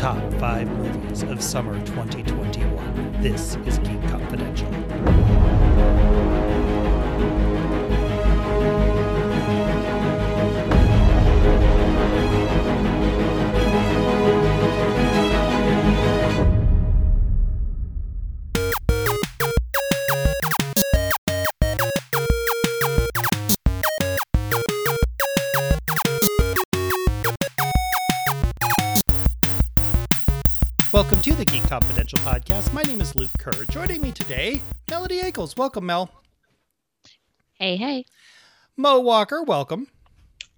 top five movies of summer 2021. This is Geek Confidential. My name is Luke Kerr. Joining me today, Melody Ackles. Welcome, Mel. Hey, hey. Mo Walker, welcome.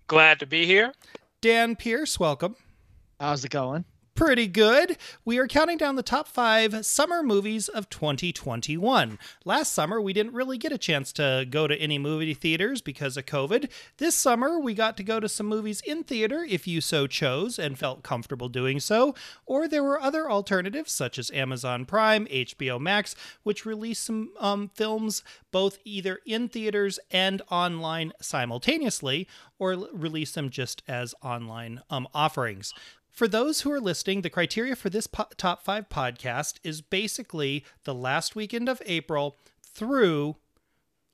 Glad to be here. Dan Pierce, welcome. How's it going? Pretty good. We are counting down the top five summer movies of 2021. Last summer, we didn't really get a chance to go to any movie theaters because of COVID. This summer, we got to go to some movies in theater if you so chose and felt comfortable doing so. Or there were other alternatives such as Amazon Prime, HBO Max, which released some um, films both either in theaters and online simultaneously, or release them just as online um, offerings. For those who are listening, the criteria for this po- top five podcast is basically the last weekend of April through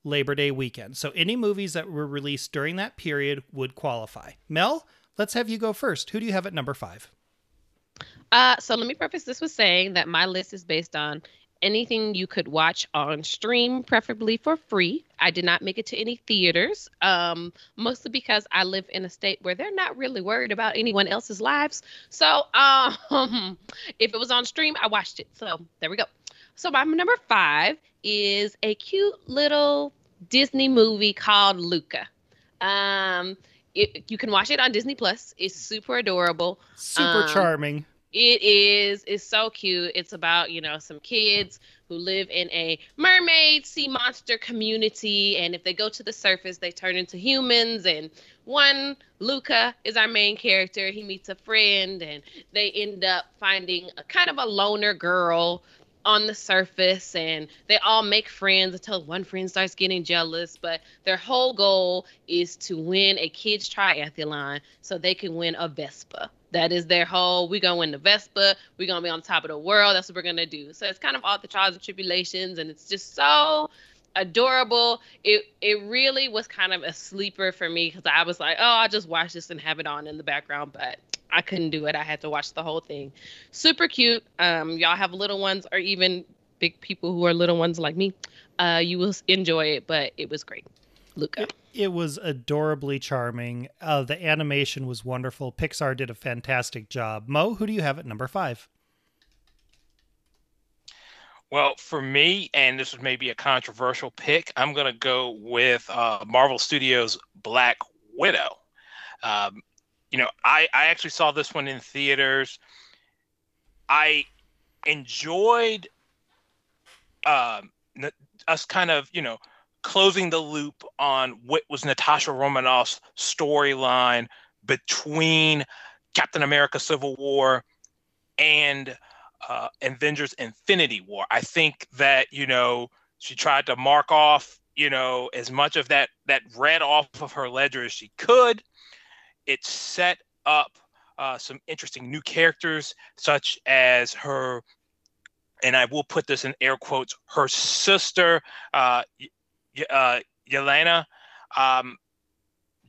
Labor Day weekend. So any movies that were released during that period would qualify. Mel, let's have you go first. Who do you have at number five? Uh, so let me preface this with saying that my list is based on anything you could watch on stream, preferably for free. I did not make it to any theaters, um, mostly because I live in a state where they're not really worried about anyone else's lives. So um, if it was on stream, I watched it. So there we go. So my number five is a cute little Disney movie called Luca. Um, it, you can watch it on Disney Plus. It's super adorable. Super Um, charming. It is. It's so cute. It's about, you know, some kids who live in a mermaid sea monster community. And if they go to the surface, they turn into humans. And one, Luca, is our main character. He meets a friend and they end up finding a kind of a loner girl on the surface and they all make friends until one friend starts getting jealous but their whole goal is to win a kids triathlon so they can win a vespa that is their whole we're gonna win the vespa we're gonna be on top of the world that's what we're gonna do. So it's kind of all the trials and tribulations and it's just so adorable. It it really was kind of a sleeper for me because i was like oh i'll just watch this and have it on in the background but i couldn't do it. I had to watch the whole thing. Super cute. Um y'all have little ones or even big people who are little ones like me uh you will enjoy it but it was great luca It, it was adorably charming. Uh, the animation was wonderful. Pixar did a fantastic job. Mo, who do you have at number five? Well, for me, and this was maybe a controversial pick, I'm going to go with uh, Marvel Studios' Black Widow. Um, you know, I, I actually saw this one in theaters. I enjoyed um, n- us kind of, you know, closing the loop on what was Natasha Romanoff's storyline between Captain America Civil War and uh, Avengers Infinity War. I think that, you know, she tried to mark off, you know, as much of that that read off of her ledger as she could. It set up uh, some interesting new characters, such as her, and I will put this in air quotes, her sister, uh, uh, Yelena. Um,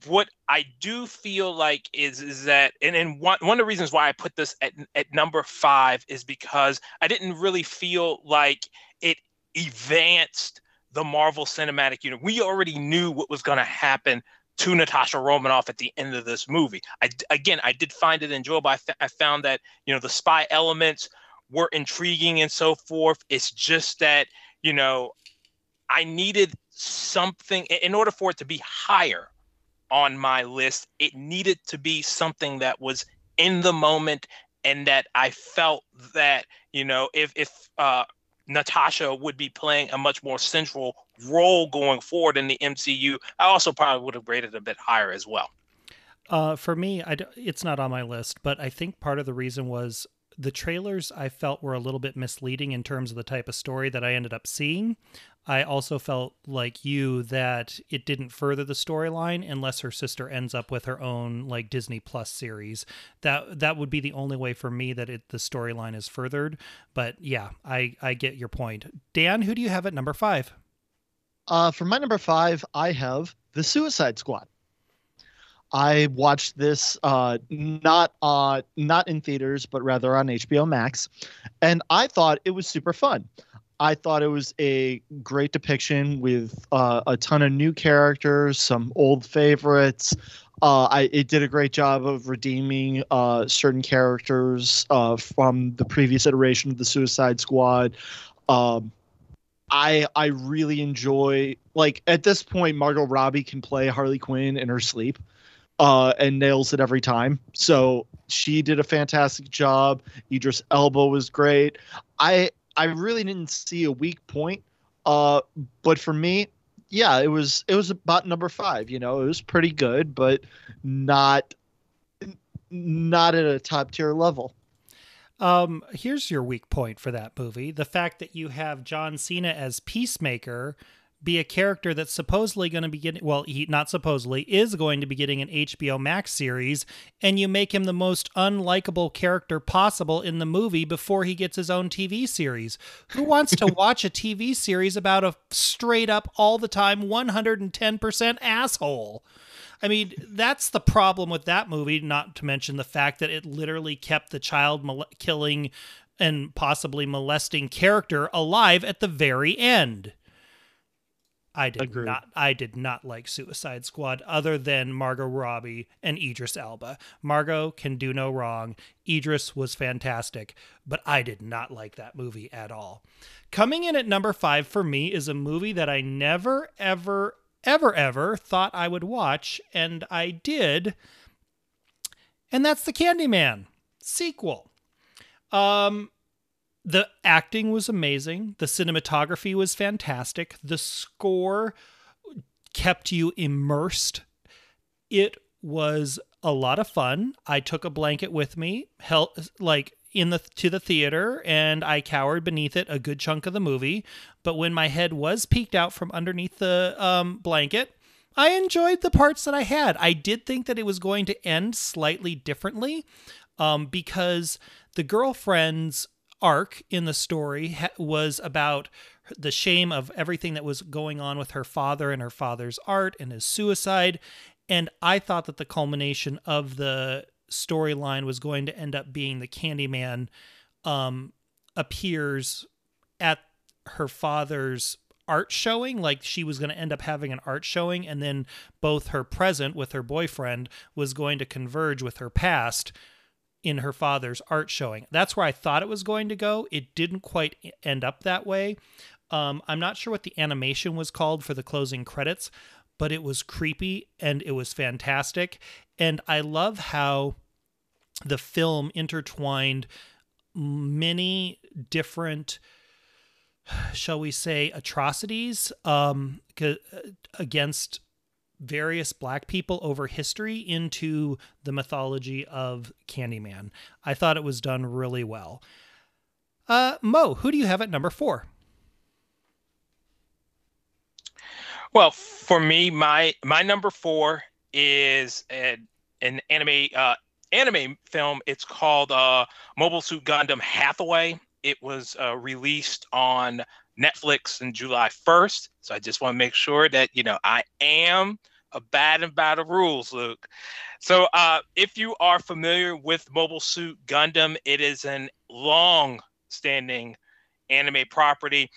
what I do feel like is is that, and, and one, one of the reasons why I put this at, at number five is because I didn't really feel like it advanced the Marvel Cinematic Universe. We already knew what was going to happen to Natasha Romanoff at the end of this movie. I again, I did find it enjoyable. I, f- I found that you know the spy elements were intriguing and so forth. It's just that you know I needed something in order for it to be higher on my list. It needed to be something that was in the moment and that I felt that you know if if uh, Natasha would be playing a much more central role going forward in the MCU, I also probably would have rated it a bit higher as well. Uh, for me, it's not on my list, but I think part of the reason was the trailers I felt were a little bit misleading in terms of the type of story that I ended up seeing. I also felt like you that it didn't further the storyline unless her sister ends up with her own like Disney Plus series. That that would be the only way for me that it the storyline is furthered. But yeah, I I get your point. Dan, who do you have at number five? Uh, for my number five, I have the Suicide Squad. I watched this uh, not uh, not in theaters, but rather on HBO Max, and I thought it was super fun. I thought it was a great depiction with uh, a ton of new characters, some old favorites. Uh, I, it did a great job of redeeming uh, certain characters uh, from the previous iteration of the Suicide Squad. Um, I I really enjoy like at this point Margot Robbie can play Harley Quinn in her sleep uh, and nails it every time. So she did a fantastic job. Idris Elba was great. I I really didn't see a weak point. Uh, but for me, yeah, it was it was about number five. You know, it was pretty good, but not not at a top tier level. Um, here's your weak point for that movie: the fact that you have John Cena as Peacemaker be a character that's supposedly going to be getting well he not supposedly is going to be getting an HBO Max series and you make him the most unlikable character possible in the movie before he gets his own TV series who wants to watch a TV series about a straight up all the time 110% asshole I mean, that's the problem with that movie, not to mention the fact that it literally kept the child mol- killing and possibly molesting character alive at the very end. I did Agreed. not I did not like Suicide Squad other than Margot Robbie and Idris Elba. Margot can do no wrong. Idris was fantastic, but I did not like that movie at all. Coming in at number 5 for me is a movie that I never ever ever ever thought I would watch and I did. And that's The Candyman sequel. Um the acting was amazing. The cinematography was fantastic. The score kept you immersed. It was a lot of fun. I took a blanket with me, held, like in the to the theater, and I cowered beneath it a good chunk of the movie. But when my head was peeked out from underneath the um, blanket, I enjoyed the parts that I had. I did think that it was going to end slightly differently, um, because the girlfriends arc in the story was about the shame of everything that was going on with her father and her father's art and his suicide. And I thought that the culmination of the storyline was going to end up being the Candyman um, appears at her father's art showing like she was going to end up having an art showing and then both her present with her boyfriend was going to converge with her past in her father's art showing. That's where I thought it was going to go. It didn't quite end up that way. Um, I'm not sure what the animation was called for the closing credits, but it was creepy and it was fantastic. And I love how the film intertwined many different shall we say atrocities um, against various black people over history into the mythology of Candyman. I thought it was done really well. Uh, Mo, who do you have at number four? Well, for me, my my number four is an, an anime uh, anime film. It's called uh, Mobile Suit Gundam Hathaway. It was uh, released on Netflix in July 1st. So I just want to make sure that you know I am bad about the rules, Luke. So, uh, if you are familiar with Mobile Suit Gundam, it is a long-standing anime property.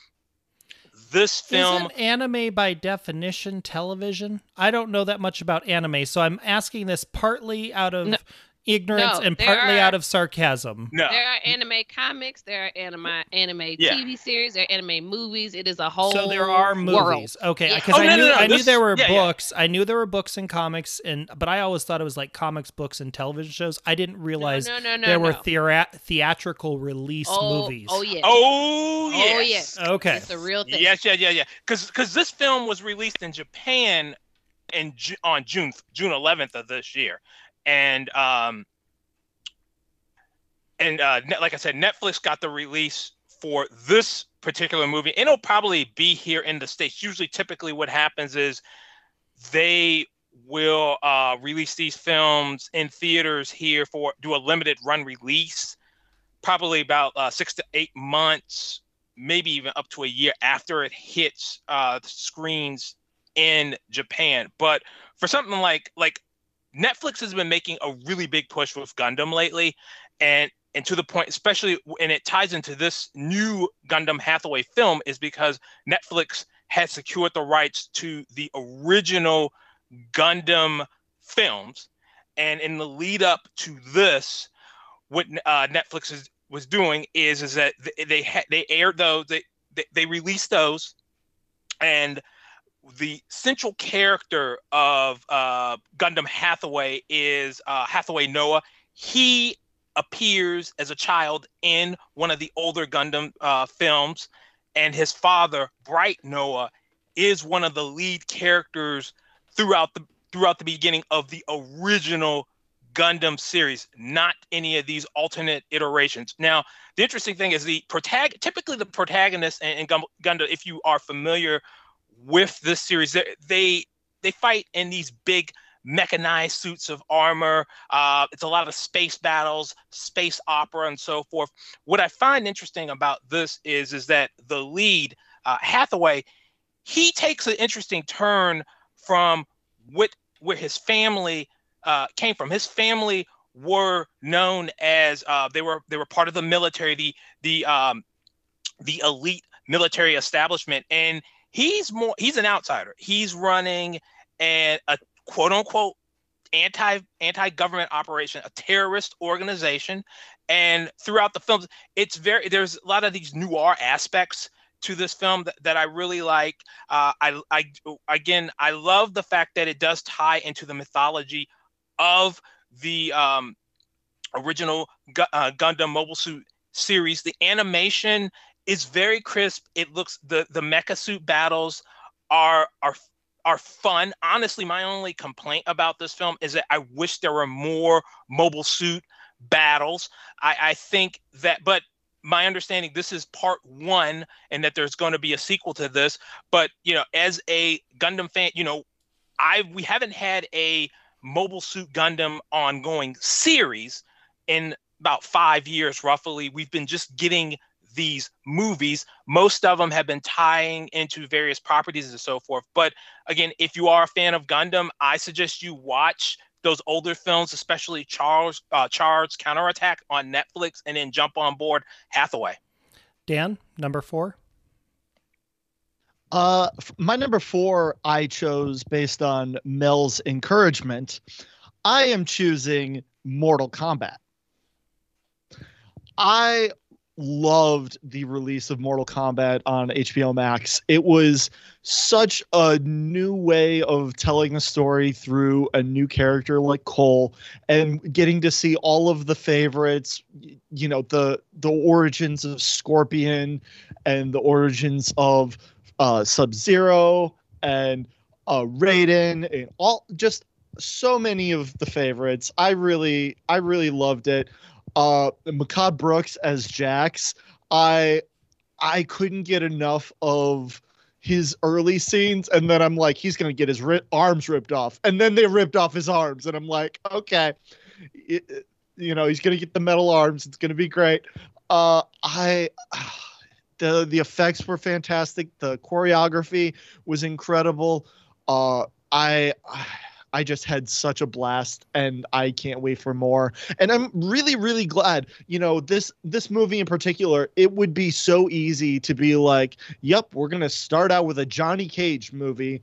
This film Isn't anime by definition television. I don't know that much about anime, so I'm asking this partly out of no, ignorance no, and partly are, out of sarcasm. No. There are anime comics, there are anime anime yeah. TV series, there are anime movies. It is a whole So there are movies. World. Okay, because yeah. oh, I knew no, I this, knew there were yeah, books. I knew there were books and comics and but I always thought it was like comics, books and television shows. I didn't realize no, no, no, there were thea- theatrical release oh, movies. Oh yeah. Oh, oh yes. Oh yes. Okay. It's a real thing. Yes, yeah, yeah, yeah. Cuz cuz this film was released in Japan in on June June 11th of this year and um, and uh, like I said, Netflix got the release for this particular movie. And it'll probably be here in the states. Usually, typically, what happens is they will uh, release these films in theaters here for do a limited run release, probably about uh, six to eight months, maybe even up to a year after it hits uh, screens in Japan. But for something like like Netflix has been making a really big push with Gundam lately, and and to the point, especially and it ties into this new Gundam Hathaway film, is because Netflix has secured the rights to the original Gundam films, and in the lead up to this, what uh, Netflix is, was doing is is that they they, they aired those they they released those, and the central character of uh, Gundam Hathaway is uh, Hathaway Noah. He appears as a child in one of the older Gundam uh, films, and his father, Bright Noah, is one of the lead characters throughout the throughout the beginning of the original Gundam series, not any of these alternate iterations. Now, the interesting thing is the protagonist. Typically, the protagonist in, in Gundam, if you are familiar with this series. They they, they fight in these big mechanized suits of armor. Uh, it's a lot of space battles, space opera, and so forth. What I find interesting about this is is that the lead uh, Hathaway, he takes an interesting turn from what where his family uh, came from. His family were known as uh, they were they were part of the military, the the um, the elite military establishment, and he's more he's an outsider. He's running and a quote unquote anti anti government operation, a terrorist organization. And throughout the films, it's very there's a lot of these noir aspects to this film that, that I really like. Uh, I, I again I love the fact that it does tie into the mythology of the um, original Gu- uh, Gundam Mobile Suit series. The animation is very crisp. It looks the the mecha suit battles are are are fun. Honestly, my only complaint about this film is that I wish there were more mobile suit battles. I, I think that, but my understanding this is part one and that there's going to be a sequel to this. But you know, as a Gundam fan, you know, I we haven't had a mobile suit Gundam ongoing series in about five years roughly. We've been just getting these movies. Most of them have been tying into various properties and so forth. But again, if you are a fan of Gundam, I suggest you watch those older films, especially Charles uh, Char's Counterattack on Netflix, and then jump on board Hathaway. Dan, number four. Uh, my number four, I chose based on Mel's encouragement. I am choosing Mortal Kombat. I loved the release of Mortal Kombat on HBO Max. It was such a new way of telling the story through a new character like Cole and getting to see all of the favorites, you know, the the origins of Scorpion and the origins of uh Sub-Zero and uh Raiden and all just so many of the favorites. I really I really loved it uh Mehcad Brooks as Jax. I I couldn't get enough of his early scenes and then I'm like he's going to get his ri- arms ripped off and then they ripped off his arms and I'm like okay it, you know he's going to get the metal arms it's going to be great uh I the the effects were fantastic the choreography was incredible uh I, I I just had such a blast and I can't wait for more. And I'm really really glad, you know, this this movie in particular, it would be so easy to be like, "Yep, we're going to start out with a Johnny Cage movie."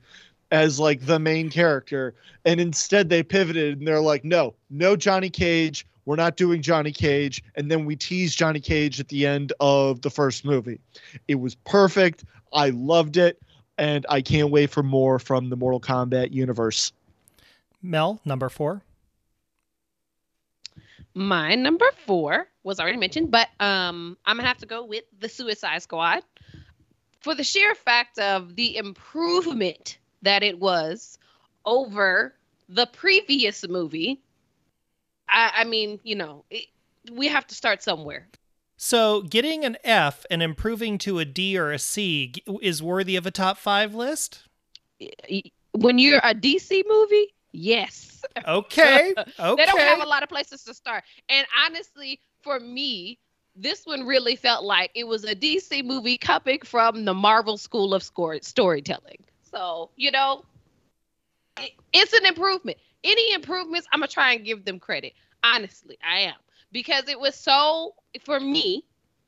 as like the main character and instead they pivoted and they're like no no johnny cage we're not doing johnny cage and then we tease johnny cage at the end of the first movie it was perfect i loved it and i can't wait for more from the mortal kombat universe Mel, number four. My number four was already mentioned, but um, I'm gonna have to go with the Suicide Squad for the sheer fact of the improvement that it was over the previous movie. I, I mean, you know, it, we have to start somewhere. So getting an F and improving to a D or a C is worthy of a top five list. When you're a DC movie, yes. Okay. Okay. They don't have a lot of places to start. And honestly, for me, this one really felt like it was a DC movie coming from the Marvel School of Score- Storytelling. So, you know, it- it's an improvement. Any improvements, I'm going to try and give them credit. Honestly, I am. Because it was so, for me,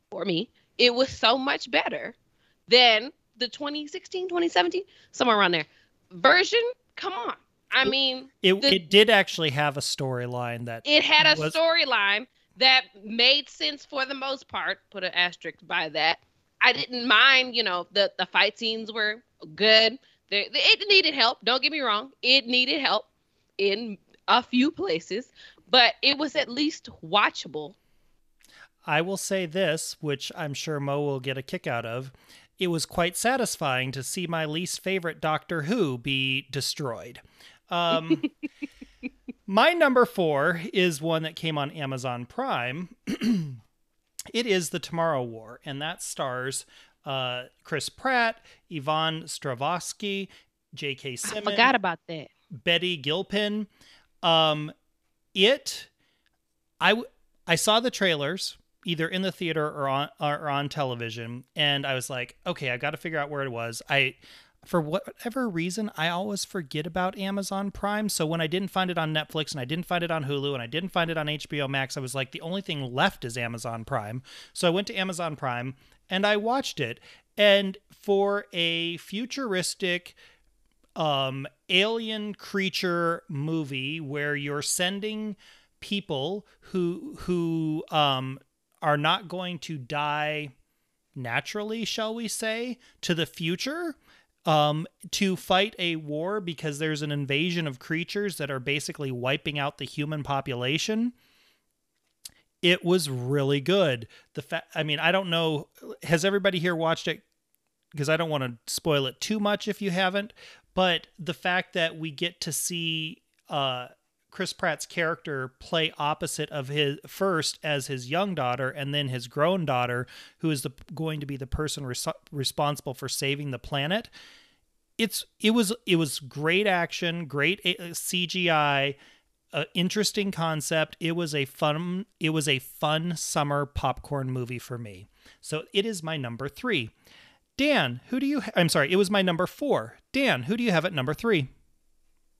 for me, it was so much better than the 2016, 2017, somewhere around there version. Come on. I mean, it, the- it did actually have a storyline that it had a was- storyline that made sense for the most part. Put an asterisk by that. I didn't mind, you know, the the fight scenes were good. They, they- it needed help. Don't get me wrong. It needed help in a few places, but it was at least watchable. I will say this, which I'm sure Mo will get a kick out of. It was quite satisfying to see my least favorite Doctor Who be destroyed. Um, my number four is one that came on Amazon Prime. it is The Tomorrow War, and that stars uh, Chris Pratt, Yvonne Strahovski, J.K. I Simmons, forgot about that. Betty Gilpin. Um, it, I w- I saw the trailers either in the theater or on or on television, and I was like, okay, I got to figure out where it was. I, for whatever reason, I always forget about Amazon Prime. So when I didn't find it on Netflix and I didn't find it on Hulu and I didn't find it on HBO Max, I was like, the only thing left is Amazon Prime. So I went to Amazon Prime and I watched it. And for a futuristic um alien creature movie where you're sending people who who um are not going to die naturally shall we say to the future um to fight a war because there's an invasion of creatures that are basically wiping out the human population it was really good the fa- i mean i don't know has everybody here watched it because I don't want to spoil it too much if you haven't. But the fact that we get to see uh, Chris Pratt's character play opposite of his first as his young daughter and then his grown daughter, who is the going to be the person res- responsible for saving the planet. It's it was it was great action, great uh, CGI, uh, interesting concept. It was a fun it was a fun summer popcorn movie for me. So it is my number three. Dan, who do you? Ha- I'm sorry, it was my number four. Dan, who do you have at number three?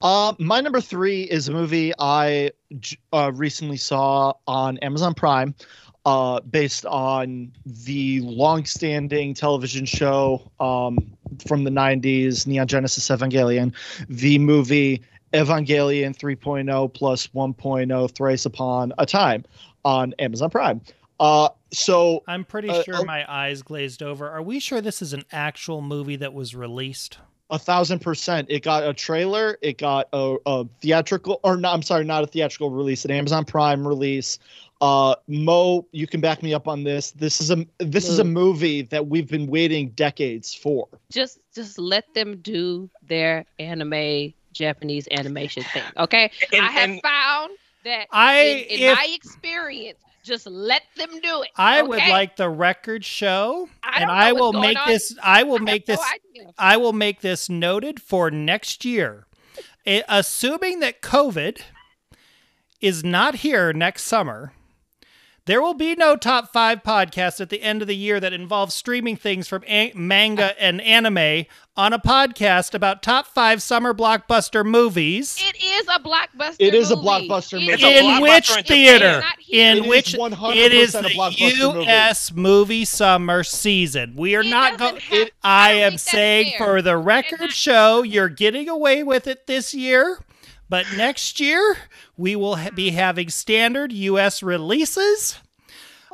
Uh, my number three is a movie I uh, recently saw on Amazon Prime, uh, based on the long-standing television show um, from the '90s, Neon Genesis Evangelion, the movie Evangelion 3.0 plus 1.0 Thrice Upon a Time on Amazon Prime. Uh, so I'm pretty Uh, sure oh. my eyes glazed over. Are we sure this is an actual movie that was released? A thousand percent. It got a trailer. It got a, a theatrical, or no, I'm sorry, not a theatrical release, an Amazon Prime release. Uh, Mo, you can back me up on this. This is a this is a movie that we've been waiting decades for. Just just let them do their anime Japanese animation thing. Okay. And- I have and- found that I- in, in if- my experience, just let them do it. I would like the record show, I and I will make on. this. I will I make this. no. I will make this noted for next year. Eh, assuming that COVID is not here next summer, there will be no top five podcast at the end of the year that involves streaming things from a- manga and anime on a podcast about top five summer blockbuster movies. It is a blockbuster. It is a blockbuster It movie. It's in which theater? In It is which it is a the blockbuster movie. U.S. movie summer season. We are It not going. I am saying fair. for the record not- show, you're getting away with it this year, but next year we will ha- be having standard U.S. releases.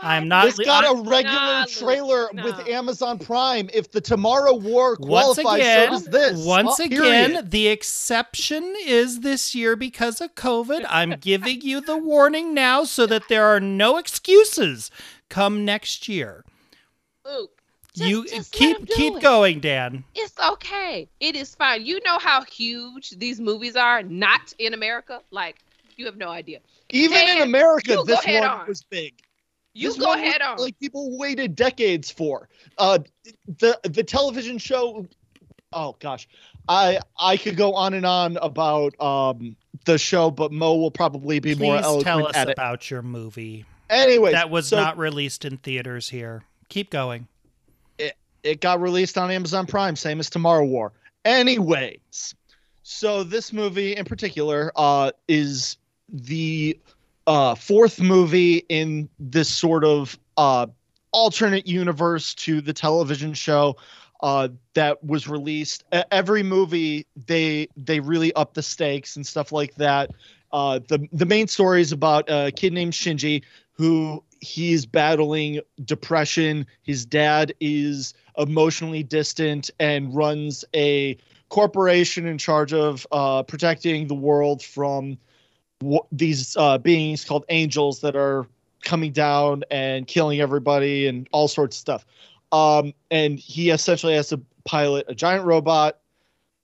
I'm not. This got a I'm- regular Nah, trailer nah. with Amazon Prime. If the Tomorrow War once qualifies, again, so does this. once uh, Period. again, the exception is this year because of COVID. I'm giving you the warning now so that there are no excuses come next year. Luke, just- you just let keep 'em do keep it. going, Dan. It's okay. It is fine. You know how huge these movies are, not in America. Like you have no idea. even in America, this one on. was big. You This go one, ahead on. Like people waited decades for. Uh, the the television show. Oh gosh, I I could go on and on about um the show, but Mo will probably be more Please eloquent tell us at it. about your movie Anyway, that was so not released in theaters here. Keep going. It it got released on Amazon Prime, same as Tomorrow War. Anyways, so this movie in particular uh, is the uh, fourth movie in this sort of uh, alternate universe to the television show uh, that was released. Every movie they they really up the stakes and stuff like that. Uh, the the main story is about a kid named Shinji who he's battling depression. His dad is emotionally distant and runs a corporation in charge of uh, protecting the world from w- these uh, beings called angels that are coming down and killing everybody and all sorts of stuff. Um, and he essentially has to pilot a giant robot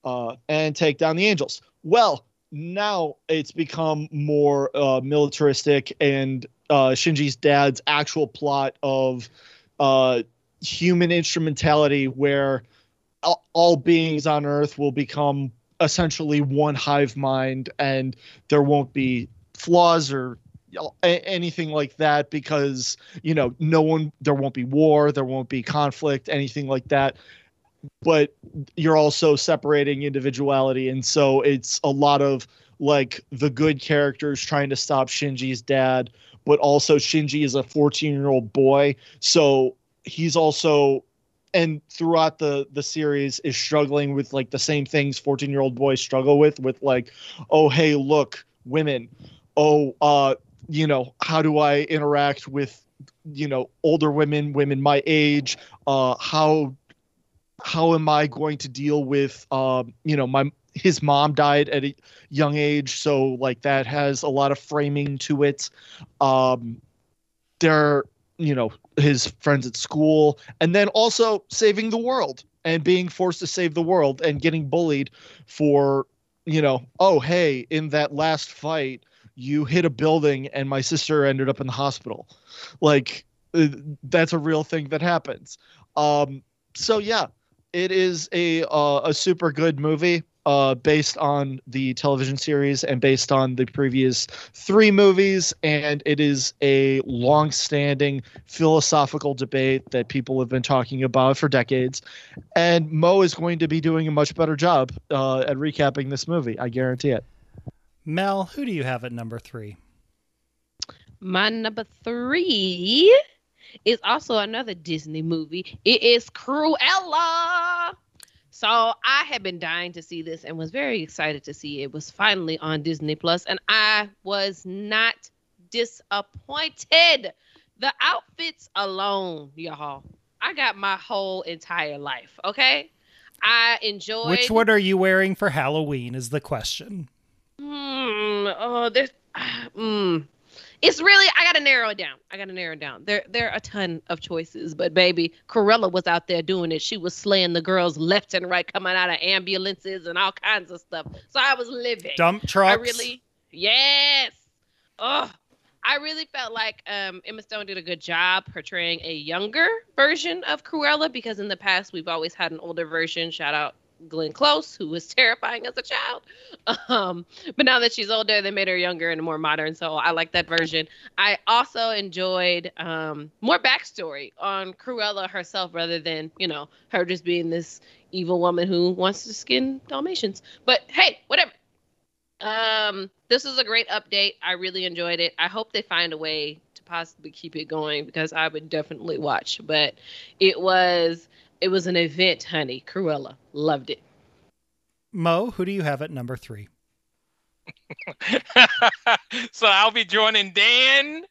uh, and take down the angels. Well, now it's become more uh, militaristic, and uh, Shinji's dad's actual plot of uh, human instrumentality, where all, all beings on Earth will become essentially one hive mind, and there won't be flaws or anything like that because you know no one there won't be war there won't be conflict anything like that. But you're also separating individuality. And so it's a lot of like the good characters trying to stop Shinji's dad but also Shinji is a 14 year old boy. So he's also and throughout the the series is struggling with like the same things 14 year old boys struggle with with like oh hey look women. Oh uh you know how do i interact with you know older women women my age? Uh how how am i going to deal with um you know my his mom died at a young age so like that has a lot of framing to it. Um there you know his friends at school and then also saving the world and being forced to save the world and getting bullied for you know oh hey in that last fight you hit a building and my sister ended up in the hospital. Like uh, that's a real thing that happens. Um so yeah it is a uh, a super good movie uh, based on the television series and based on the previous three movies, and it is a long-standing philosophical debate that people have been talking about for decades. And Mo is going to be doing a much better job uh, at recapping this movie. I guarantee it. Mel, who do you have at number three? My number three is also another Disney movie. It is Cruella. So I had been dying to see this and was very excited to see it was finally on Disney Plus, and I was not disappointed. The outfits alone, y'all. I got my whole entire life. Okay, I enjoyed. Which one are you wearing for Halloween? Is the question. Hmm. Oh, there's. Mm. It's really. I gotta narrow it down. I gotta narrow it down. There, there are a ton of choices, but baby, Cruella was out there doing it. She was slaying the girls left and right, coming out of ambulances and all kinds of stuff. So I was living. Dump trucks. I really. Yes. Oh, I really felt like um, Emma Stone did a good job portraying a younger version of Cruella because in the past we've always had an older version. Shout out Glenn Close, who was terrifying as a child. Um, but now that she's older, they made her younger and more modern. So I like that version. I also enjoyed um, more backstory on Cruella herself rather than, you know, her just being this evil woman who wants to skin Dalmatians. But hey, whatever. Um, this is a great update. I really enjoyed it. I hope they find a way to possibly keep it going because I would definitely watch. But it was it was an event, honey. Cruella loved it. Mo, who do you have at number three? so I'll be joining Dan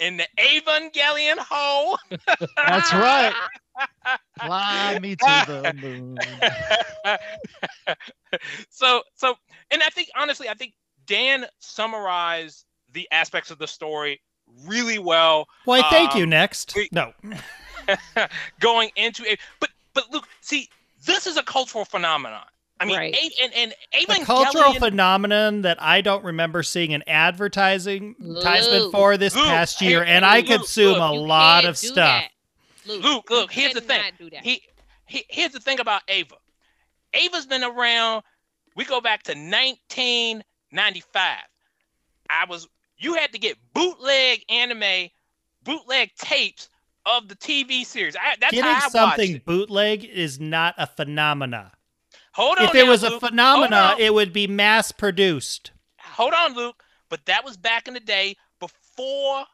in the Evangelion hole. That's right. Fly me to the moon. so so and I think honestly, I think Dan summarized the aspects of the story really well Why, thank you. Um, Next. we- No. going into it. But but look, see, this is a cultural phenomenon. I mean, Right. A- and and a Evangelion, cultural phenomenon that I don't remember seeing an advertising advertisement for this Luke, past year, and hey, I Luke, consume Luke, a lot of stuff. that. Luke, Luke, look, here's the thing. cannot do that. He, he here's the thing about Eva. Eva's been around. We go back to 1995. I was you had to get bootleg anime, bootleg tapes of the TV series. I, that's Getting how I watched something it. bootleg is not a phenomena. Hold on. If it now, was a Luke. phenomena, it would be mass produced. hold on, Luke. But that was back in the day before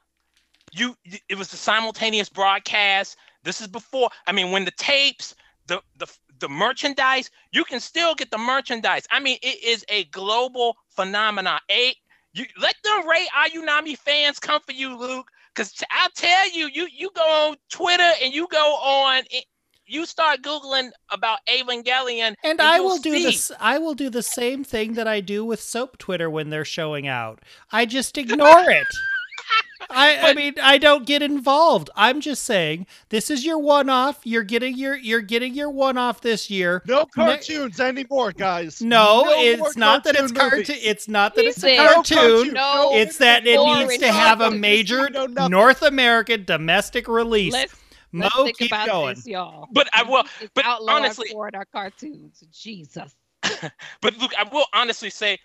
you. It was the simultaneous broadcast. This is before. I mean, when the tapes, the the the merchandise, you can still get the merchandise. I mean, it is a global phenomenon. A you let them Rei Ayanami fans come for you, Luke. Because I'll tell you, you you go on Twitter and you go on. Eh, you start googling about Evangelion, And I you'll will do see. this. I will do the same thing that I do with soap Twitter when they're showing out. I just ignore it. I, I mean, I don't get involved. I'm just saying this is your one-off. You're getting your you're getting your one-off this year. No cartoons anymore, guys. No, more it's not that it's cartoon cartoon. It's not that He it's a cartoon. No, It's that it needs to have a major No. North American domestic release. Let's, Mo, let's think keep about going. this, y'all. But I will- It's but honestly- for our cartoons. Jesus. But look, I will honestly say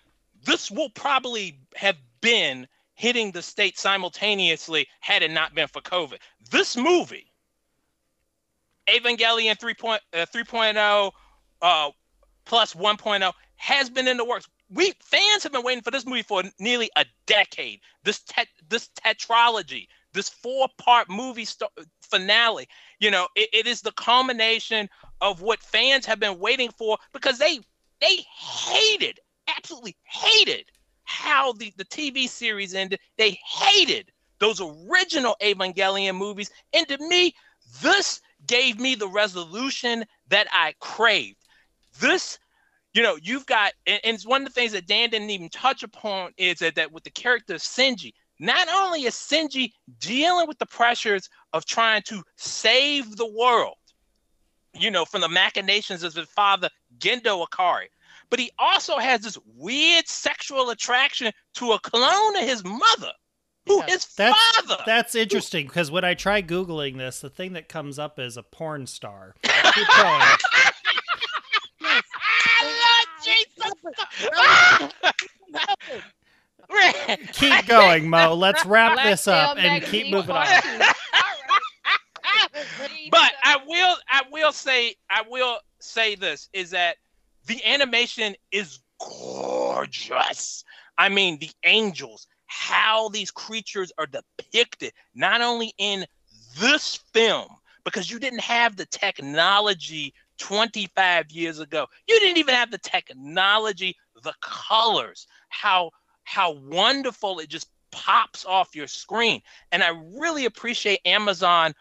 this will probably have been hitting the state simultaneously had it not been for COVID. This movie, Evangelion 3. Point, uh, 3.0 uh, plus 1.0, has been in the works. We fans have been waiting for this movie for nearly a decade. This tet this tetralogy, this four-part movie sto- finale. You know, it- it is the culmination of what fans have been waiting for because they they hated, absolutely hated how the, the TV series ended. They hated those original Evangelion movies. And to me, this gave me the resolution that I craved. This, you know, you've got, and, and it's one of the things that Dan didn't even touch upon is that, that with the character of Shinji, not only is Shinji dealing with the pressures of trying to save the world, you know, from the machinations of his father, Gendo Ikari. But he also has this weird sexual attraction to a clone of his mother, who Yeah, his That's father. that's interesting because when I try googling this, the thing that comes up is a porn star. Keep going. Lord Jesus. Keep going, Mo. Let's wrap Black this up and keep moving on. cartoon. but I will I will say I will say this is that the animation is gorgeous. I mean the angels, how these creatures are depicted, not only in this film, because you didn't have the technology 25 years ago. You didn't even have the technology, the colors, how how wonderful it just pops off your screen. And I really appreciate Amazon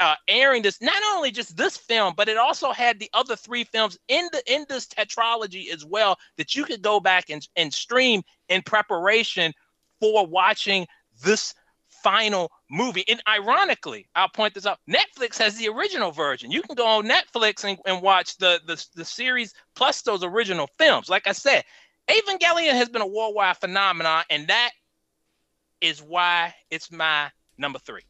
uh, airing this not only just this film but it also had the other three films in the in this tetralogy as well that you could go back and, and stream in preparation for watching this final movie. And ironically i'll point this out netflix has the original version. You can go on netflix and, and watch the, the the series plus those original films. Like i said evangelion has been a worldwide phenomenon and that is why it's my number three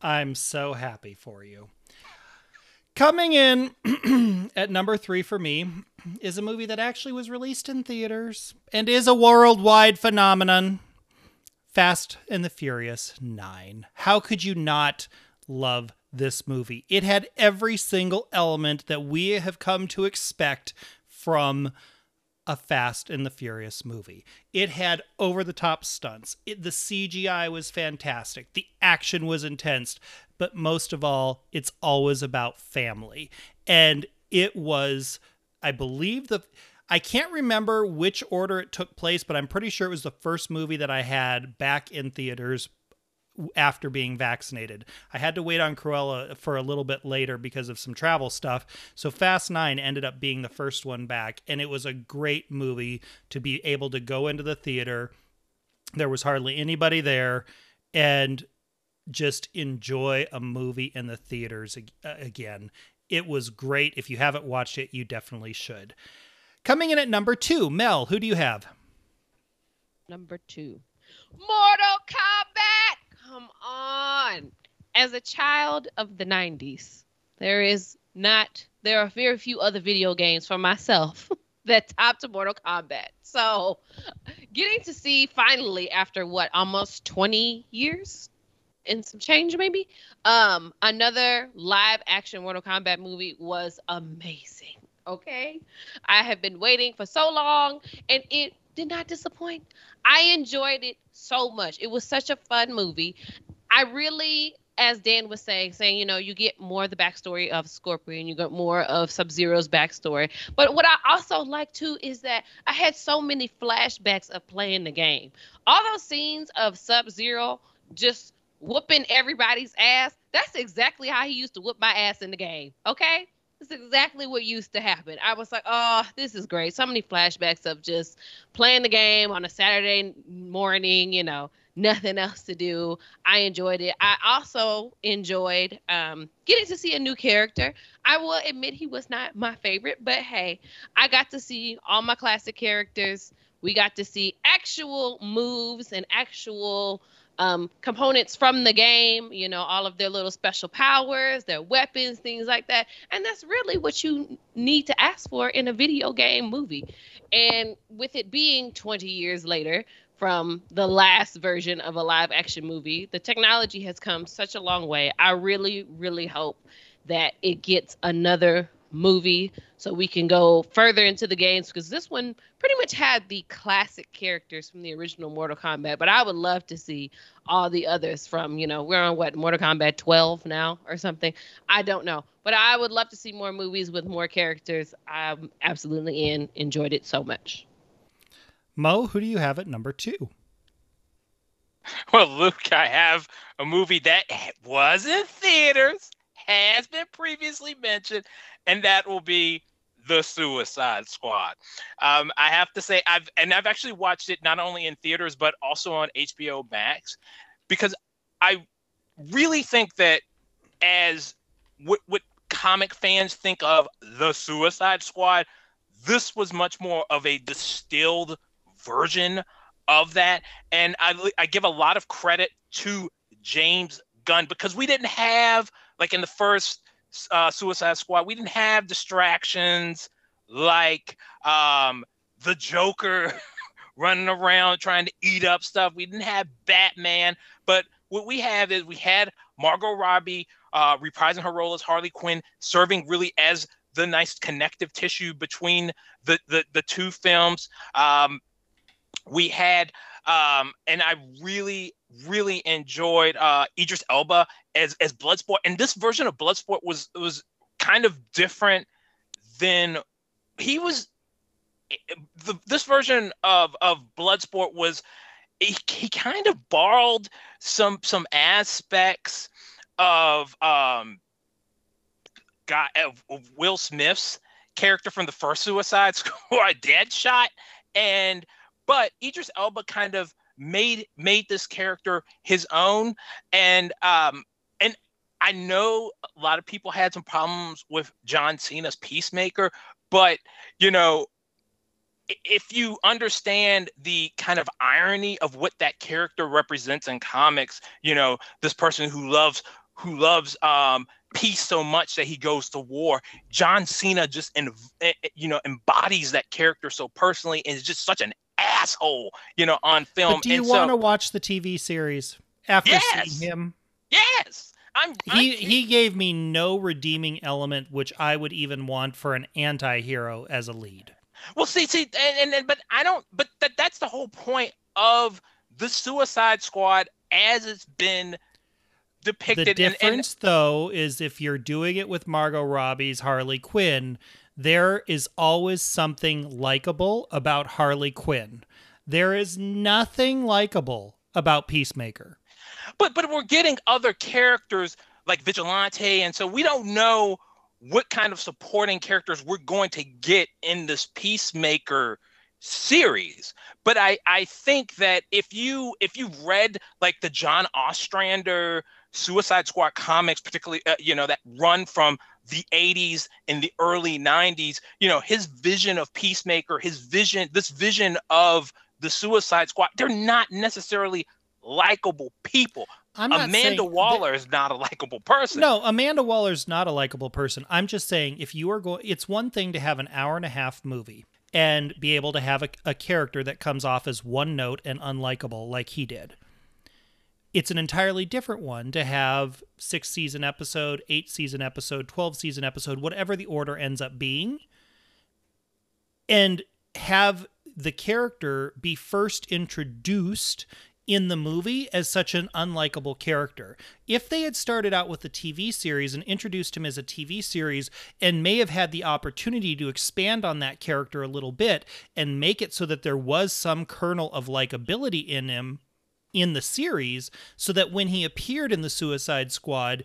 I'm so happy for you. Coming in at number three for me is a movie that actually was released in theaters and is a worldwide phenomenon Fast and the Furious 9. How could you not love this movie? It had every single element that we have come to expect from a Fast and the Furious movie. It had over the top stunts. It, the CGI was fantastic. The action was intense. But most of all, it's always about family. And it was, I believe, the. I can't remember which order it took place, but I'm pretty sure it was the first movie that I had back in theaters after being vaccinated. I had to wait on Cruella for a little bit later because of some travel stuff. So Fast 9 ended up being the first one back and it was a great movie to be able to go into the theater. There was hardly anybody there and just enjoy a movie in the theaters uh, again. It was great. If you haven't watched it, you definitely should. Coming in at number two, Mel, who do you have? Number two, Mortal Kombat. Come on. As a child of the 90s, there is not, there are very few other video games for myself that top to Mortal Kombat. So getting to see finally after what, almost 20 years? and some change maybe um another live action mortal kombat movie was amazing okay i have been waiting for so long and it did not disappoint i enjoyed it so much it was such a fun movie i really as Dan was saying, saying, you know, you get more of the backstory of Scorpion, you get more of Sub Zero's backstory. But what I also like too is that I had so many flashbacks of playing the game. All those scenes of Sub Zero just whooping everybody's ass, that's exactly how he used to whoop my ass in the game. Okay? That's exactly what used to happen. I was like, oh, this is great. So many flashbacks of just playing the game on a Saturday morning, you know, nothing else to do. I enjoyed it. I also enjoyed um, getting to see a new character. I will admit he was not my favorite, but hey, I got to see all my classic characters. We got to see actual moves and actual um, components from the game, you know, all of their little special powers, their weapons, things like that. And that's really what you need to ask for in a video game movie. And with it being 20 years later, from the last version of a live action movie. The technology has come such a long way. I really, really hope that it gets another movie so we can go further into the games because this one pretty much had the classic characters from the original Mortal Kombat. But I would love to see all the others from, you know, we're on what, Mortal Kombat 12 now or something. I don't know. But I would love to see more movies with more characters. I'm absolutely in, enjoyed it so much. Mo, who do you have at number two? Well, Luke, I have a movie that was in theaters, has been previously mentioned, and that will be The Suicide Squad. Um, I have to say, I've and I've actually watched it not only in theaters but also on HBO Max, because I really think that as what, what comic fans think of The Suicide Squad, this was much more of a distilled version of that. And I, I give a lot of credit to James Gunn because we didn't have, like in the first uh, Suicide Squad, we didn't have distractions like um, the Joker running around trying to eat up stuff. We didn't have Batman, but what we have is we had Margot Robbie uh, reprising her role as Harley Quinn, serving really as the nice connective tissue between the the, the two films. Um, we had um, and I really, really enjoyed uh, Idris Elba as as Bloodsport. And this version of Bloodsport was was kind of different than he was. The, this version of of Bloodsport was he, he kind of borrowed some some aspects of um got of, of Will Smith's character from the first Suicide Squad, Deadshot, and but Idris Elba kind of made made this character his own, and um, and I know a lot of people had some problems with John Cena's Peacemaker, but you know, if you understand the kind of irony of what that character represents in comics, you know, this person who loves who loves um, peace so much that he goes to war. John Cena just in, eh, eh, you know embodies that character so personally and is just such an asshole, you know, on film. But do you want to so, watch the TV series after yes, seeing him? Yes. I'm, he I'm, he gave me no redeeming element which I would even want for an anti-hero as a lead. Well, see, see, and, and but I don't. But that that's the whole point of the Suicide Squad as it's been depicted. The difference, and, and, though, is if you're doing it with Margot Robbie's Harley Quinn, there is always something likable about Harley Quinn. There is nothing likable about Peacemaker. But but we're getting other characters like Vigilante, and so we don't know what kind of supporting characters we're going to get in this Peacemaker series. But I I think that if you if you've read like the John Ostrander Suicide Squad comics, particularly uh, you know that run from the 80s and the early 90s, you know his vision of Peacemaker, his vision, this vision of the Suicide Squad, they're not necessarily likable people. I'm not Amanda Waller is not a likable person. No, Amanda Waller's not a likable person. I'm just saying if you are going, it's one thing to have an hour and a half movie and be able to have a, a character that comes off as one note and unlikable like he did. It's an entirely different one to have six season episode, eight season episode, 12 season episode, whatever the order ends up being, and have the character be first introduced in the movie as such an unlikable character. If they had started out with the TV series and introduced him as a TV series and may have had the opportunity to expand on that character a little bit and make it so that there was some kernel of likability in him in the series, so that when he appeared in the Suicide Squad,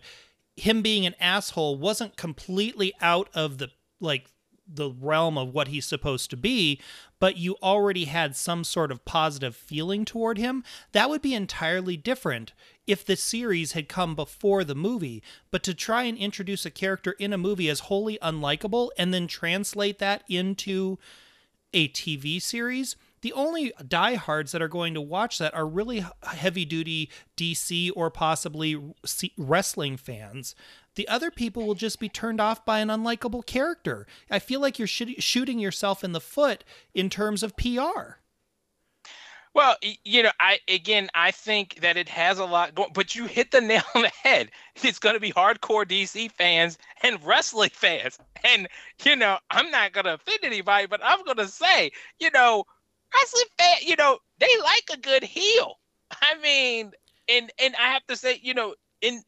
him being an asshole wasn't completely out of the like the realm of what he's supposed to be, but you already had some sort of positive feeling toward him, that would be entirely different if the series had come before the movie. But to try and introduce a character in a movie as wholly unlikable and then translate that into a TV series, the only diehards that are going to watch that are really heavy duty DC or possibly wrestling fans. The other people will just be turned off by an unlikable character. I feel like you're sh- shooting yourself in the foot in terms of PR. Well, you know, I again, I think that it has a lot going, but you hit the nail on the head. It's going to be hardcore DC fans and wrestling fans, and you know, I'm not going to offend anybody, but I'm going to say, you know, wrestling fan, you know, they like a good heel. I mean, and and I have to say, you know, in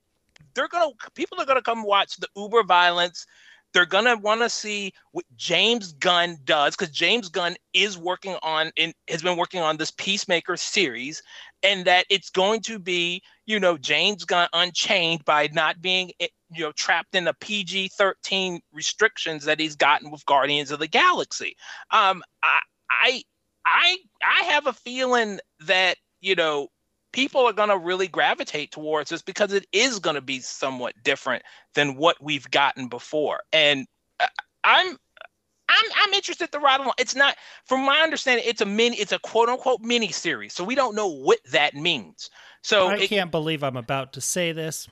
they're gonna people are gonna come watch the uber violence. They're gonna want to see what James Gunn does because James Gunn is working on in has been working on this Peacemaker series, and that it's going to be you know James Gunn unchained by not being eh, you know trapped in the PG thirteen restrictions that he's gotten with Guardians of the Galaxy. Um, I I I I have a feeling that you know people are going to really gravitate towards this because it is going to be somewhat different than what we've gotten before. And uh, I'm I'm I'm interested to ride along. It's not, from my understanding, it's a mini, it's a quote unquote mini series. So we don't know what that means. So I it, can't believe I'm about to say this,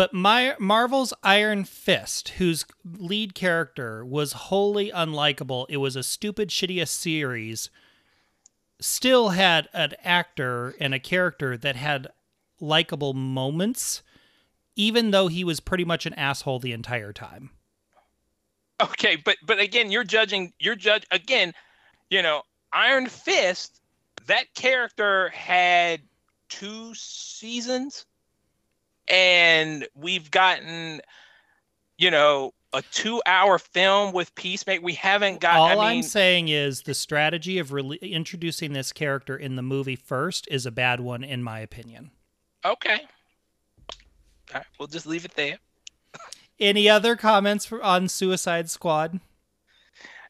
but my Marvel's Iron Fist, whose lead character was wholly unlikable, it was a stupid, shitty series still had an actor and a character that had likable moments, even though he was pretty much an asshole the entire time. Okay, but but again, you're judging. You're judge again. You know, Iron Fist. That character had two seasons, and we've gotten, you know, a two-hour film with Peacemaker. We haven't got. All I am saying is the strategy of re- introducing this character in the movie first is a bad one, in my opinion. Okay. All right, we'll just leave it there. Any other comments for, on Suicide Squad?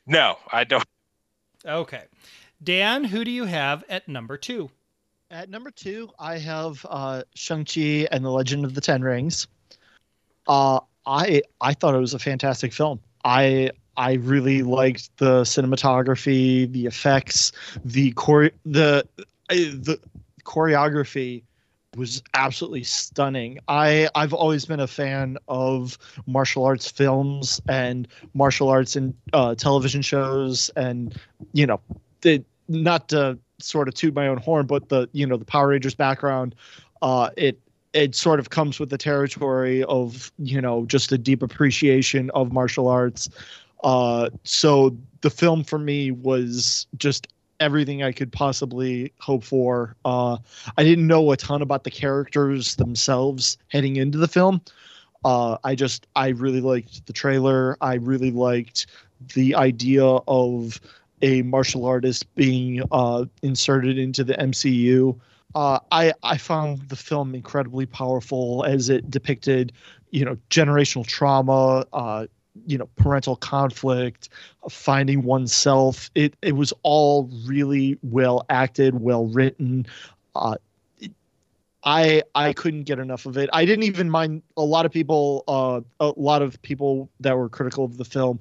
No, I don't. Okay, Dan, who do you have at number two? At number two, I have uh, Shang Chi and the Legend of the Ten Rings. Uh, I I thought it was a fantastic film. I I really liked the cinematography, the effects, the core the the choreography was absolutely stunning. I I've always been a fan of martial arts films and martial arts and uh, television shows, and you know, the, not to sort of toot my own horn, but the you know the Power Rangers background, uh, it it sort of comes with the territory of you know just a deep appreciation of martial arts. Uh, so the film for me was just everything i could possibly hope for. Uh, i didn't know a ton about the characters themselves heading into the film. Uh, i just i really liked the trailer. I really liked the idea of a martial artist being uh, inserted into the mcu uh, I I found the film incredibly powerful as it depicted, you know, generational trauma, uh, you know, parental conflict, finding oneself. It it was all really well acted, well written. Uh, I I couldn't get enough of it. I didn't even mind a lot of people uh a lot of people that were critical of the film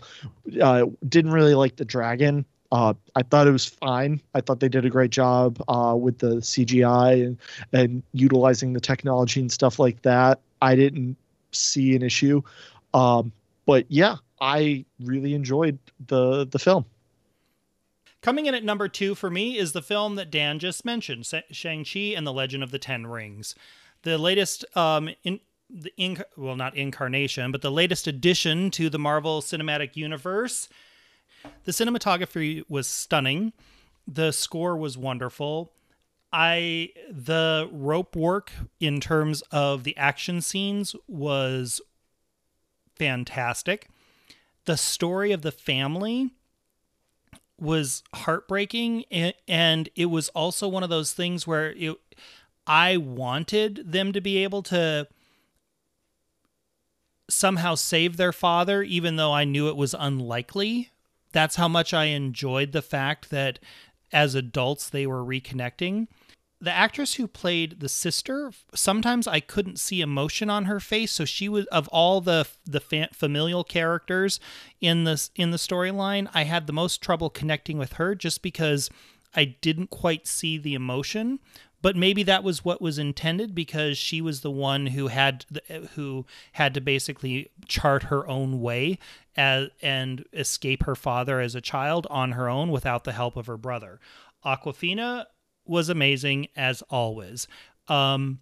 uh didn't really like the dragon. Uh I thought it was fine. I thought they did a great job uh with the CGI and and utilizing the technology and stuff like that. I didn't see an issue. Um but yeah, I really enjoyed the the film. Coming in at number two for me is the film that Dan just mentioned, Shang-Chi and the Legend of the Ten Rings. The latest, um, in, the inc- well, not incarnation, but the latest addition to the Marvel Cinematic Universe. The cinematography was stunning. The score was wonderful. I the rope work in terms of the action scenes was fantastic. The story of the family was heartbreaking and, it was also one of those things where it, I wanted them to be able to somehow save their father even though I knew it was unlikely. That's how much I enjoyed the fact that as adults they were reconnecting. The actress who played the sister sometimes i couldn't see emotion on her face. So she was of all the the fa- familial characters in this in the storyline i had the most trouble connecting with her just because i didn't quite see the emotion but maybe that was what was intended because she was the one who had who had to basically chart her own way as, and escape her father as a child on her own without the help of her brother Awkwafina was amazing as always. Um,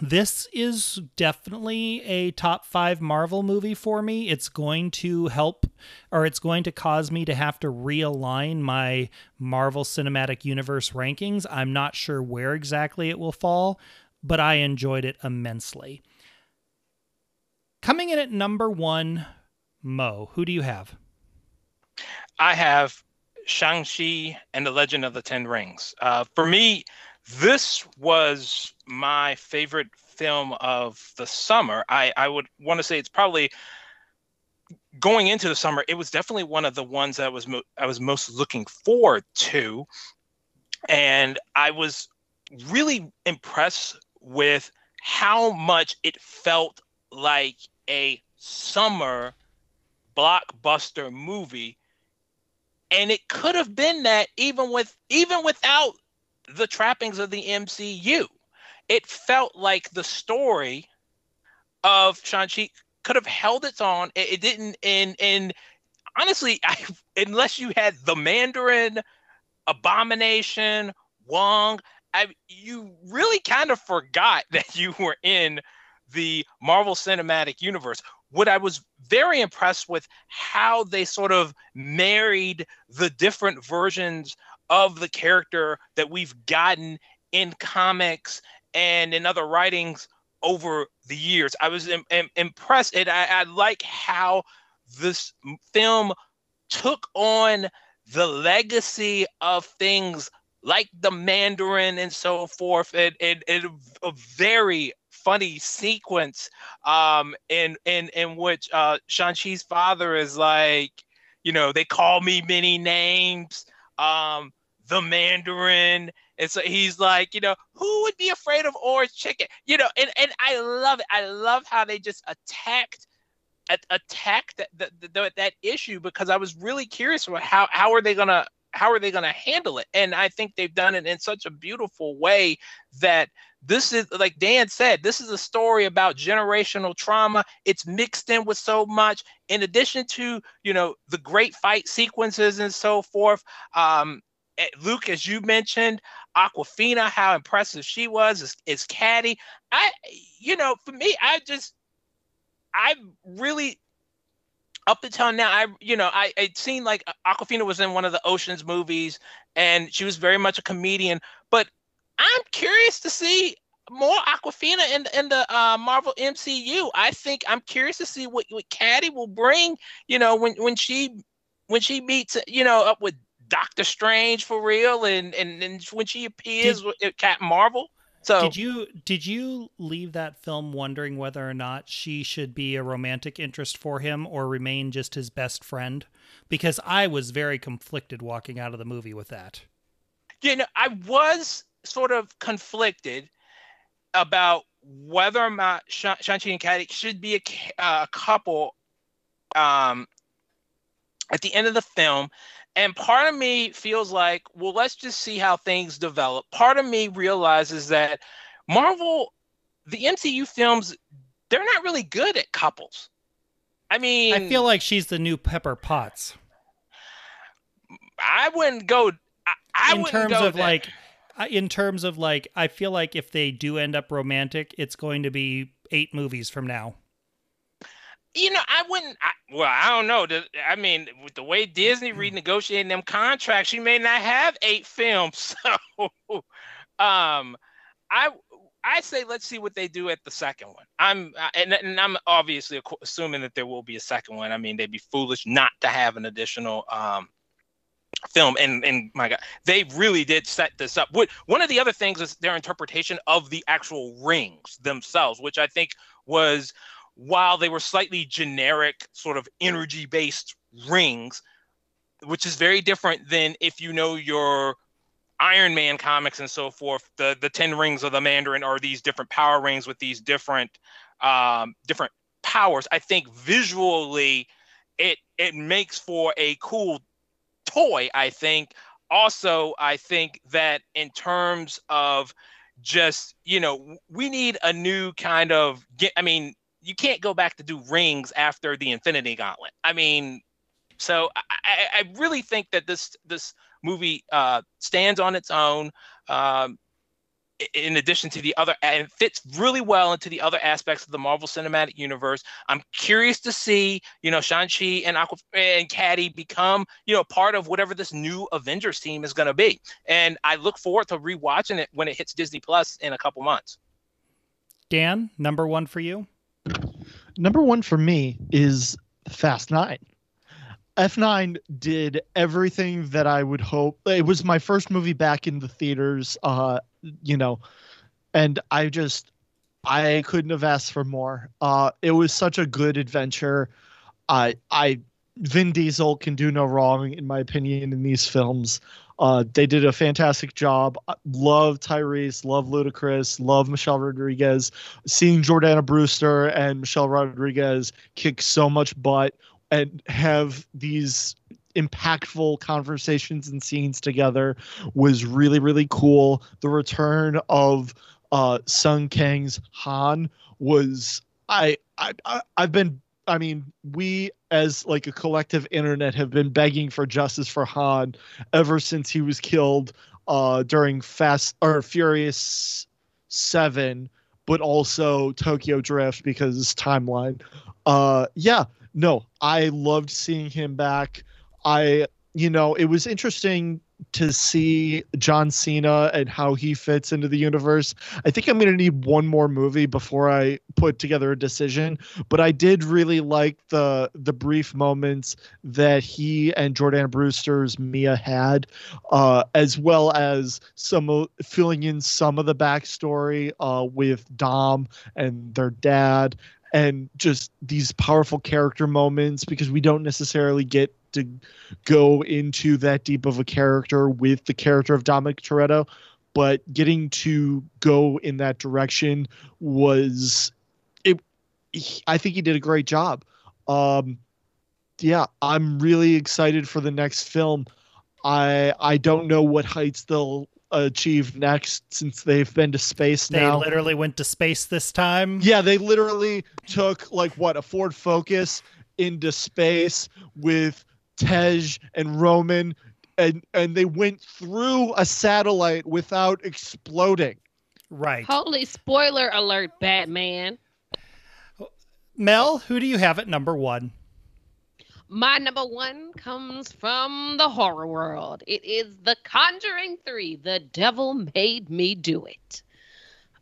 this is definitely a top five Marvel movie for me. It's going to help, or it's going to cause me to have to realign my Marvel Cinematic Universe rankings. I'm not sure where exactly it will fall, but I enjoyed it immensely. Coming in at number one, Mo, who do you have? I have Shang-Chi and the Legend of the Ten Rings. Uh, for me, this was my favorite film of the summer. I, I would want to say it's probably going into the summer. It was definitely one of the ones that was mo- I was most looking forward to, and I was really impressed with how much it felt like a summer blockbuster movie and it could have been that even with even without the trappings of the MCU. It felt like the story of Shang-Chi could have held its own. It, it didn't and and honestly, I, unless you had the Mandarin, Abomination, Wong, I you really kind of forgot that you were in the Marvel Cinematic Universe, what I was very impressed with how they sort of married the different versions of the character that we've gotten in comics and in other writings over the years. I was Im- Im- impressed, and I, I like how this film took on the legacy of things like the Mandarin and so forth, and, a very funny sequence um, in in in which uh, Shang-Chi's father is like, you know, they call me many names, um, the Mandarin. And so he's like, you know, who would be afraid of orange chicken? You know, and, and I love it. I love how they just attacked attacked that, that, that issue because I was really curious about how how are they gonna how are they gonna handle it? And I think they've done it in such a beautiful way that this is like Dan said, this is a story about generational trauma. It's mixed in with so much. In addition to, you know, the great fight sequences and so forth. Um, eh, Luke, as you mentioned, Awkwafina, how impressive she was is, is Katy. I, you know, for me, I just, I really, up until now, I, you know, I it seemed like Awkwafina was in one of the Ocean's movies, and she was very much a comedian. But I'm curious to see more Awkwafina in in the uh, Marvel MCU. I think I'm curious to see what what Katy will bring. You know, when when she when she meets you know up with Doctor Strange for real, and and, and when she appears did, with Captain Marvel. So did you did you leave that film wondering whether or not she should be a romantic interest for him or remain just his best friend? Because I was very conflicted walking out of the movie with that. You know, I was sort of conflicted about whether or not Shang-Chi and Katy should be a, uh, a couple um, at the end of the film. And part of me feels like, well, let's just see how things develop. Part of me realizes that Marvel, the MCU films, they're not really good at couples. I mean, I feel like she's the new Pepper Potts. I wouldn't go. I, I in wouldn't terms of there. like, in terms of like, I feel like if they do end up romantic, it's going to be eight movies from now. you know, I wouldn't. I, well, I don't know. I mean, with the way Disney renegotiating them contracts, she may not have eight films. So, um, I I say let's see what they do at the second one. I'm and, and I'm obviously assuming that there will be a second one. I mean, they'd be foolish not to have an additional um film. And and my God, they really did set this up. What one of the other things is their interpretation of the actual rings themselves, which I think was while they were slightly generic, sort of energy based rings, which is very different than if you know your Iron Man comics and so forth. The the ten rings of the Mandarin are these different power rings with these different um, different powers. I think visually, it it makes for a cool toy. I think. Also, I think that in terms of just you know we need a new kind of. I mean, you can't go back to do rings after the Infinity Gauntlet. I mean, so I, I, really think that this this movie uh, stands on its own. Um, in addition to the other, and fits really well into the other aspects of the Marvel Cinematic Universe. I'm curious to see, you know, Shang-Chi and Aqua and Katy become, you know, part of whatever this new Avengers team is going to be. And I look forward to rewatching it when it hits Disney Plus in a couple months. Dan, number one for you. Number one for me is Fast Nine. F9 did everything that I would hope. It was my first movie back in the theaters, uh, you know, and I just, I couldn't have asked for more. Uh, it was such a good adventure. I, I, Vin Diesel can do no wrong, in my opinion, in these films. Uh, they did a fantastic job. Love Tyrese, love Ludacris, love Michelle Rodriguez. Seeing Jordana Brewster and Michelle Rodriguez kick so much butt and have these impactful conversations and scenes together was really really cool. The return of uh, Sung Kang's Han was I I, I I've been I mean we as like a collective internet have been begging for justice for Han ever since he was killed uh, during Fast or Furious Seven, but also Tokyo Drift because timeline. Uh, yeah, no, I loved seeing him back. I, you know, it was interesting to see John Cena and how he fits into the universe. I think I'm going to need one more movie before I put together a decision, but I did really like the the brief moments that he and Jordan Brewster's Mia had, uh, as well as some filling in some of the backstory uh, with Dom and their dad and just these powerful character moments because we don't necessarily get to go into that deep of a character with the character of Dominic Toretto, but getting to go in that direction was it. he- I think he did a great job. Um, yeah, I'm really excited for the next film. I I don't know what heights they'll achieve next since they've been to space They now. They literally went to space this time. Yeah, they literally took like what a Ford Focus into space with Tej and Roman, and and they went through a satellite without exploding. Right. Holy spoiler alert, Batman. Mel, who do you have at number one? My number one comes from the horror world. It is The Conjuring 3 The Devil Made Me Do It.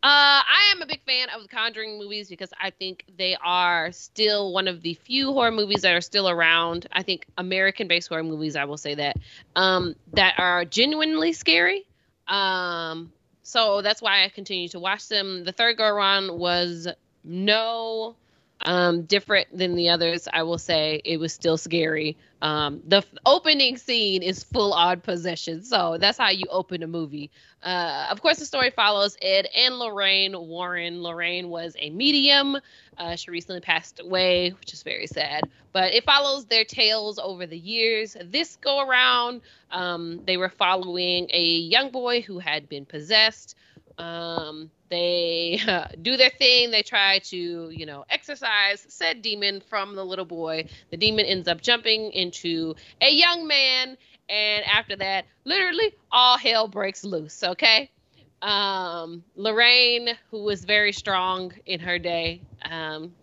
Uh, I am a big fan of the Conjuring movies because I think they are still one of the few horror movies that are still around. I think American based horror movies, I will say that, um, that are genuinely scary. Um, so that's why I continue to watch them. The third go around was no Um, different than the others, I will say it was still scary. Um, the f- opening scene is full on possession, so that's how you open a movie. Uh, of course, the story follows Ed and Lorraine Warren. Lorraine was a medium. Uh, she recently passed away, which is very sad. But it follows their tales over the years. This go around, um, they were following a young boy who had been possessed. Um, they uh, do their thing. They try to, you know, exercise said demon from the little boy. The demon ends up jumping into a young man, and after that, literally all hell breaks loose. Okay. Um, Lorraine, who was very strong in her day, um,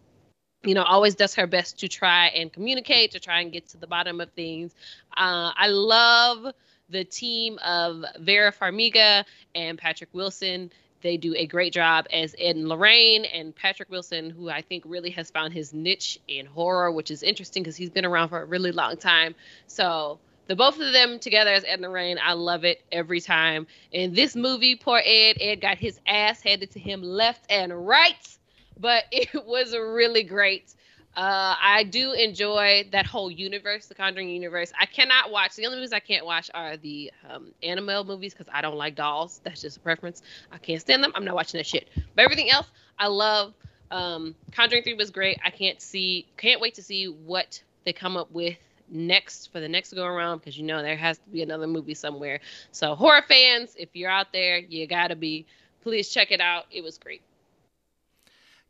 you know, always does her best to try and communicate, to try and get to the bottom of things. Uh, I love the team of Vera Farmiga and Patrick Wilson. They do a great job as Ed and Lorraine and Patrick Wilson, who I think really has found his niche in horror, which is interesting because he's been around for a really long time. So the both of them together as Ed and Lorraine, I love it every time. In this movie, poor Ed, Ed got his ass handed to him left and right, but it was really great. Uh, I do enjoy that whole universe, the Conjuring universe. I cannot watch the only movies I can't watch are the um, Annabelle movies because I don't like dolls. That's just a preference. I can't stand them. I'm not watching that shit. But everything else, I love. Um, Conjuring Three was great. I can't see, can't wait to see what they come up with next for the next go around because you know there has to be another movie somewhere. So horror fans, if you're out there, you gotta be. Please check it out. It was great.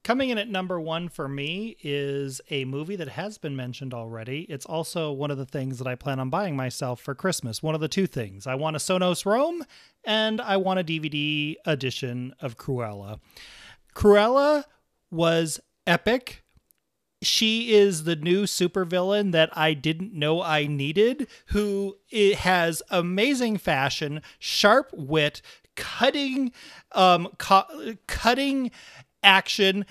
Coming in at number one for me is a movie that has been mentioned already. It's also one of the things that I plan on buying myself for Christmas. One of the two things. I want a Sonos Roam and I want a DVD edition of Cruella. Cruella was epic. She is the new supervillain that I didn't know I needed, who has amazing fashion, sharp wit, cutting um cu- cutting action,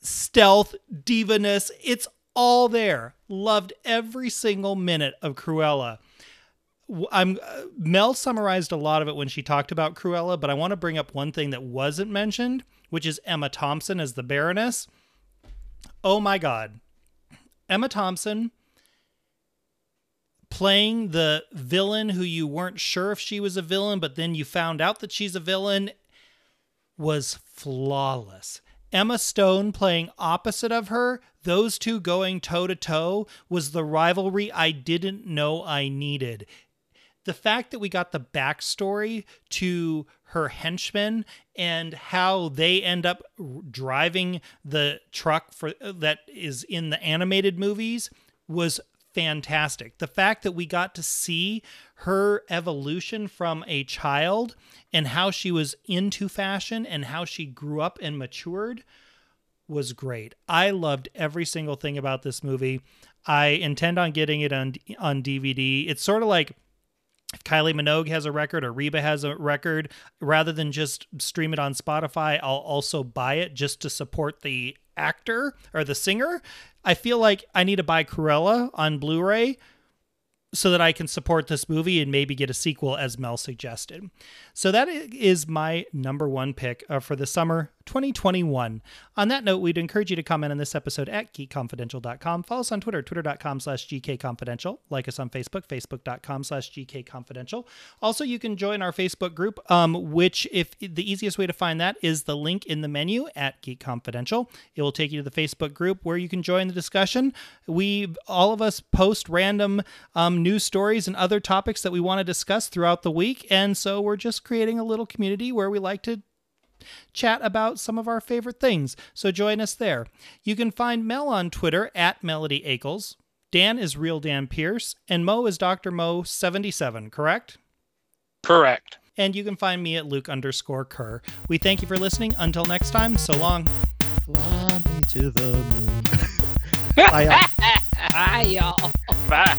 stealth, divaness. It's all there. Loved every single minute of Cruella. I'm uh, Mel summarized a lot of it when she talked about Cruella, but I want to bring up one thing that wasn't mentioned, which is Emma Thompson as the Baroness. Oh my god. Emma Thompson playing the villain who you weren't sure if she was a villain, but then you found out that she's a villain was flawless. Emma Stone playing opposite of her, those two going toe to toe, was the rivalry I didn't know I needed. The fact that we got the backstory to her henchmen and how they end up driving the truck for that is in the animated movies was fantastic. The fact that we got to see her evolution from a child and how she was into fashion and how she grew up and matured was great. I loved every single thing about this movie. I intend on getting it on on DVD. It's sort of like if Kylie Minogue has a record or Reba has a record, rather than just stream it on Spotify, I'll also buy it just to support the actor or the singer. I feel like I need to buy Cruella on Blu ray so that I can support this movie and maybe get a sequel, as Mel suggested. So that is my number one pick uh, for the summer 2021. On that note, we'd encourage you to comment on this episode at geekconfidential.com. Follow us on Twitter, twitter.com slash gkconfidential. Like us on Facebook, facebook.com slash gkconfidential. Also, you can join our Facebook group, um, which if the easiest way to find that is the link in the menu at Geek Confidential. It will take you to the Facebook group where you can join the discussion. We, all of us, post random um, news stories and other topics that we want to discuss throughout the week. And so we're just creating a little community where we like to chat about some of our favorite things. So join us there. You can find Mel on Twitter at Melody Akels. Dan is Real Dan Pierce, and Mo is Dr. Mo77, correct? Correct. And you can find me at Luke underscore Kerr. We thank you for listening. Until next time, so long. Fly me to the moon. Bye, y'all. Bye, y'all. Bye.